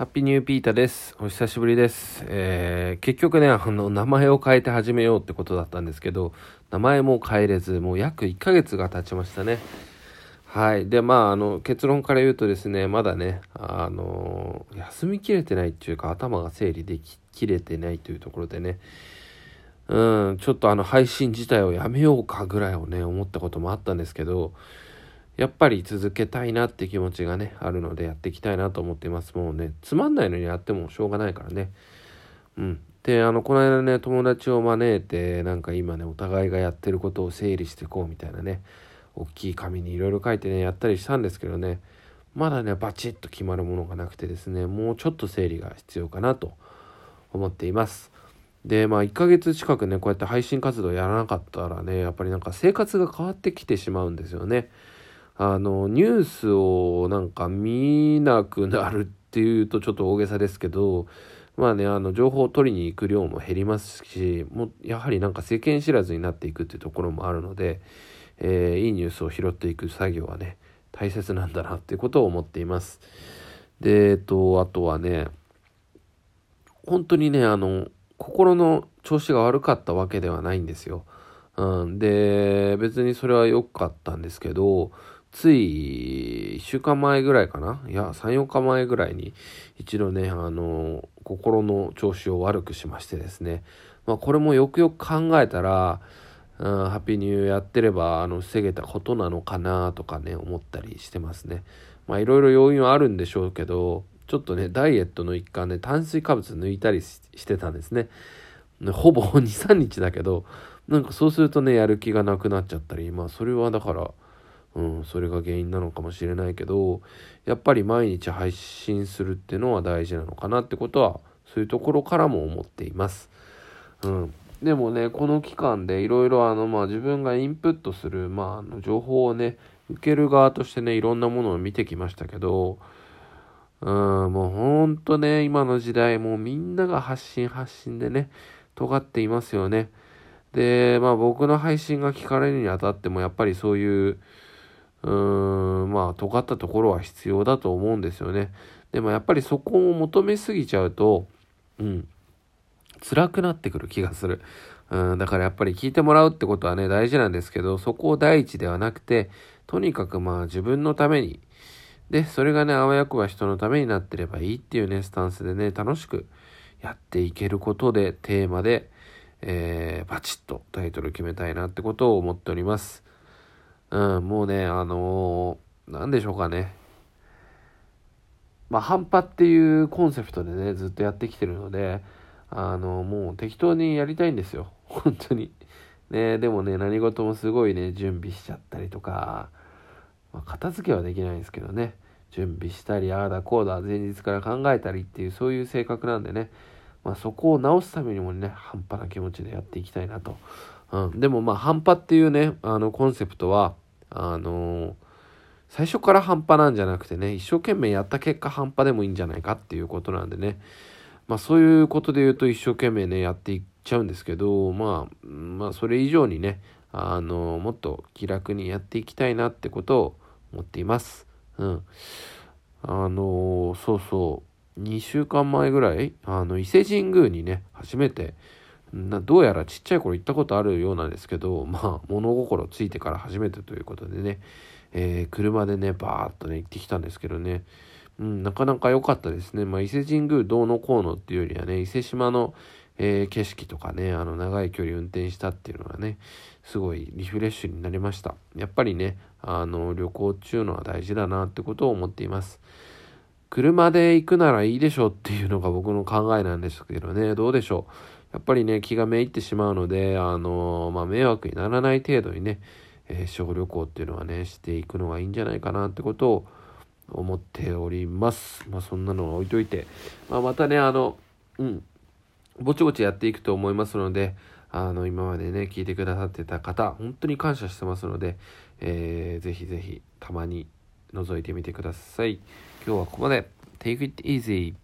ハッピーニューピータです。お久しぶりです。えー、結局ね、あの、名前を変えて始めようってことだったんですけど、名前も変えれず、もう約1ヶ月が経ちましたね。はい。で、まあ、あの、結論から言うとですね、まだね、あの、休みきれてないっていうか、頭が整理でききれてないというところでね、うん、ちょっとあの、配信自体をやめようかぐらいをね、思ったこともあったんですけど、やっぱり続けたいなって気持ちがね、あるのでやっていきたいなと思っています。もうね、つまんないのにやってもしょうがないからね。うん。で、あの、この間ね、友達を招いて、なんか今ね、お互いがやってることを整理していこうみたいなね、大きい紙にいろいろ書いてね、やったりしたんですけどね、まだね、バチッと決まるものがなくてですね、もうちょっと整理が必要かなと思っています。で、まあ、1ヶ月近くね、こうやって配信活動やらなかったらね、やっぱりなんか生活が変わってきてしまうんですよね。あの、ニュースをなんか見なくなるっていうとちょっと大げさですけど、まあね、あの、情報を取りに行く量も減りますし、もう、やはりなんか世間知らずになっていくっていうところもあるので、えー、いいニュースを拾っていく作業はね、大切なんだなっていうことを思っています。で、えっと、あとはね、本当にね、あの、心の調子が悪かったわけではないんですよ。うん、で、別にそれは良かったんですけど、つい1週間前ぐらいかな？いや、3、4日前ぐらいに一度ね、あの、心の調子を悪くしましてですね。まあこれもよくよく考えたら、うん、ハッピーニューやってれば、あの、防げたことなのかなとかね、思ったりしてますね。まあいろいろ要因はあるんでしょうけど、ちょっとね、ダイエットの一環で炭水化物抜いたりしてたんですね。ほぼ 2、3日だけど、なんかそうするとね、やる気がなくなっちゃったり、まあそれはだから、うん、それが原因なのかもしれないけどやっぱり毎日配信するっていうのは大事なのかなってことはそういうところからも思っています。うん、でもねこの期間でいろいろあの、まあ、自分がインプットする、まあ、あの情報をね受ける側としてねいろんなものを見てきましたけどうんもうほんとね今の時代もうみんなが発信発信でね尖っていますよね。でまあ僕の配信が聞かれるにあたってもやっぱりそういううーん、まあ、尖ったところは必要だと思うんですよね。でもやっぱりそこを求めすぎちゃうと、うん、辛くなってくる気がする。うん、だからやっぱり聞いてもらうってことはね、大事なんですけど、そこを第一ではなくて、とにかくまあ自分のために、で、それがね、あわよくば人のためになってればいいっていうね、スタンスでね、楽しくやっていけることで、テーマで、えー、バチッとタイトル決めたいなってことを思っております。うん、もうね、あのー、なんでしょうかね。まあ、半端っていうコンセプトでね、ずっとやってきてるので、あのー、もう適当にやりたいんですよ。本当に。ね、でもね、何事もすごいね、準備しちゃったりとか、まあ、片付けはできないんですけどね、準備したり、ああだこうだ、前日から考えたりっていう、そういう性格なんでね、まあ、そこを直すためにもね、半端な気持ちでやっていきたいなと。うん、でもまあ、半端っていうね、あの、コンセプトは、あの最初から半端なんじゃなくてね、一生懸命やった結果半端でもいいんじゃないかっていうことなんでね。まあそういうことで言うと一生懸命ね、やっていっちゃうんですけど、まあ、まあそれ以上にね、あのもっと気楽にやっていきたいなってことを思っています。うん。あのそうそう、2週間前ぐらい、あの、伊勢神宮にね、初めて、などうやらちっちゃい頃行ったことあるようなんですけど、まあ、物心ついてから初めてということでね、えー、車でね、バーッとね、行ってきたんですけどね、うん、なかなか良かったですね。まあ、伊勢神宮どうのこうのっていうよりはね、伊勢島の、えー、景色とかね、あの、長い距離運転したっていうのはね、すごいリフレッシュになりました。やっぱりね、あの、旅行っていうのは大事だなってことを思っています。車で行くならいいでしょうっていうのが僕の考えなんですけどね、どうでしょう？やっぱりね、気がめいってしまうので、あの、まあ、迷惑にならない程度にね、えー、小旅行っていうのはね、していくのがいいんじゃないかなってことを思っております。まあ、そんなのは置いといて、まあ、またね、あの、うん、ぼちぼちやっていくと思いますので、あの、今までね、聞いてくださってた方、本当に感謝してますので、えー、ぜひぜひ、たまに覗いてみてください。今日はここまで。Take it easy.